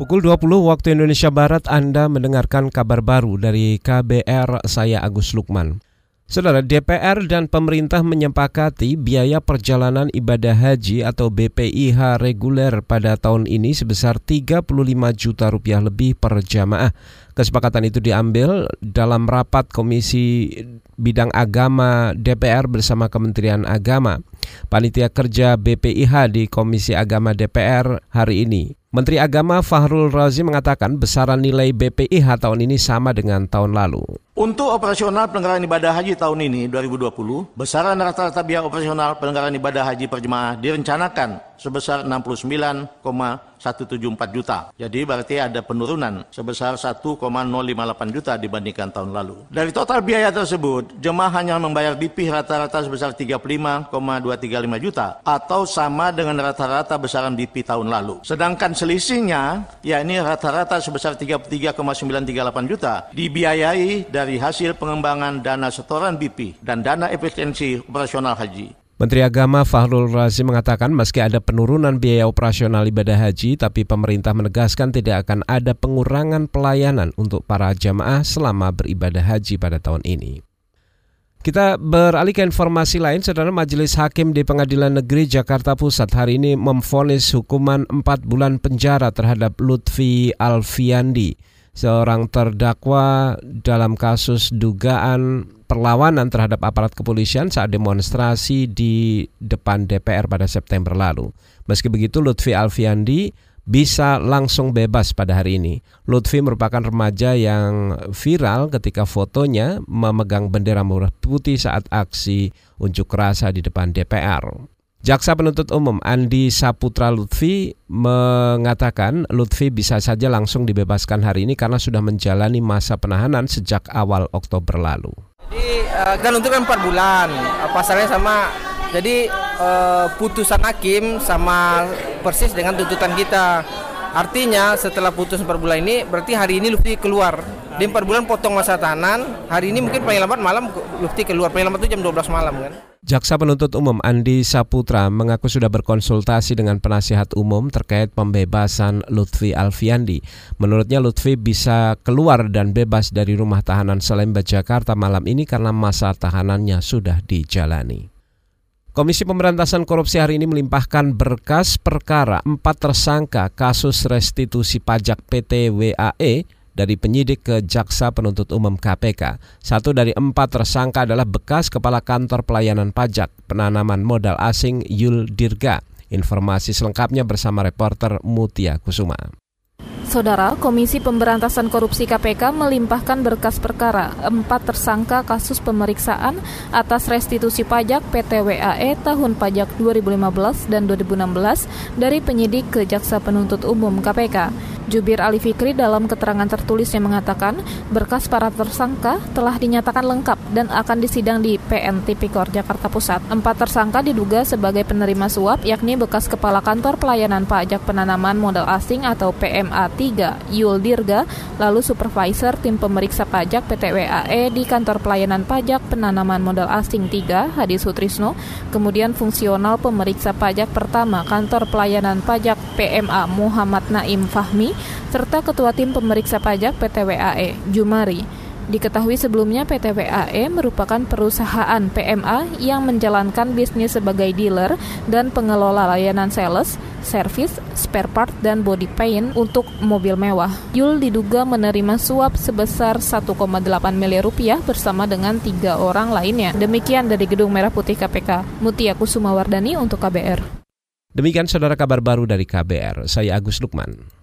Pukul 20 waktu Indonesia Barat Anda mendengarkan kabar baru dari KBR saya Agus Lukman. Saudara DPR dan pemerintah menyepakati biaya perjalanan ibadah haji atau BPIH reguler pada tahun ini sebesar 35 juta rupiah lebih per jamaah. Kesepakatan itu diambil dalam rapat Komisi Bidang Agama DPR bersama Kementerian Agama. Panitia kerja BPIH di Komisi Agama DPR hari ini Menteri Agama Fahrul Razi mengatakan besaran nilai BPIH tahun ini sama dengan tahun lalu. Untuk operasional penyelenggaraan ibadah haji tahun ini 2020, besaran rata-rata biaya operasional penyelenggaraan ibadah haji per jemaah direncanakan sebesar 69,174 juta. Jadi berarti ada penurunan sebesar 1,058 juta dibandingkan tahun lalu. Dari total biaya tersebut, jemaah hanya membayar BP rata-rata sebesar 35,235 juta atau sama dengan rata-rata besaran BP tahun lalu. Sedangkan selisihnya yakni rata-rata sebesar 33,938 juta dibiayai dari hasil pengembangan dana setoran BP dan dana efisiensi operasional haji. Menteri Agama Fahrul Razi mengatakan meski ada penurunan biaya operasional ibadah haji, tapi pemerintah menegaskan tidak akan ada pengurangan pelayanan untuk para jamaah selama beribadah haji pada tahun ini. Kita beralih ke informasi lain, Saudara Majelis Hakim di Pengadilan Negeri Jakarta Pusat hari ini memfonis hukuman 4 bulan penjara terhadap Lutfi Alfiandi, seorang terdakwa dalam kasus dugaan perlawanan terhadap aparat kepolisian saat demonstrasi di depan DPR pada September lalu. Meski begitu, Lutfi Alfiandi bisa langsung bebas pada hari ini. Lutfi merupakan remaja yang viral ketika fotonya memegang bendera merah putih saat aksi unjuk rasa di depan DPR. Jaksa penuntut umum Andi Saputra Lutfi mengatakan Lutfi bisa saja langsung dibebaskan hari ini karena sudah menjalani masa penahanan sejak awal Oktober lalu. Jadi uh, kita nuntutkan 4 bulan. Pasalnya sama jadi uh, putusan hakim sama persis dengan tuntutan kita. Artinya setelah putus 4 bulan ini berarti hari ini Lutfi keluar. Di 4 bulan potong masa tahanan, hari ini mungkin paling lambat malam Lutfi keluar. Paling lambat itu jam 12 malam kan. Jaksa penuntut umum Andi Saputra mengaku sudah berkonsultasi dengan penasihat umum terkait pembebasan Lutfi Alfiandi. Menurutnya Lutfi bisa keluar dan bebas dari rumah tahanan Salemba Jakarta malam ini karena masa tahanannya sudah dijalani. Komisi Pemberantasan Korupsi hari ini melimpahkan berkas perkara empat tersangka kasus restitusi pajak PT WAE dari penyidik ke Jaksa Penuntut Umum KPK. Satu dari empat tersangka adalah bekas Kepala Kantor Pelayanan Pajak Penanaman Modal Asing Yul Dirga. Informasi selengkapnya bersama reporter Mutia Kusuma. Saudara, Komisi Pemberantasan Korupsi KPK melimpahkan berkas perkara empat tersangka kasus pemeriksaan atas restitusi pajak PT WAE tahun pajak 2015 dan 2016 dari penyidik ke Jaksa Penuntut Umum KPK. Jubir Ali Fikri dalam keterangan tertulisnya mengatakan berkas para tersangka telah dinyatakan lengkap dan akan disidang di PN Tipikor Jakarta Pusat. Empat tersangka diduga sebagai penerima suap yakni bekas Kepala Kantor Pelayanan Pajak Penanaman Modal Asing atau PMA 3 Yul Dirga, lalu Supervisor Tim Pemeriksa Pajak PT WAE di Kantor Pelayanan Pajak Penanaman Modal Asing 3 Hadi Sutrisno, kemudian Fungsional Pemeriksa Pajak Pertama Kantor Pelayanan Pajak PMA Muhammad Naim Fahmi, serta Ketua Tim Pemeriksa Pajak PT WAE, Jumari. Diketahui sebelumnya PT WAE merupakan perusahaan PMA yang menjalankan bisnis sebagai dealer dan pengelola layanan sales, service, spare part, dan body paint untuk mobil mewah. Yul diduga menerima suap sebesar 1,8 miliar rupiah bersama dengan tiga orang lainnya. Demikian dari Gedung Merah Putih KPK. Mutia Kusuma Wardani untuk KBR. Demikian saudara kabar baru dari KBR. Saya Agus Lukman.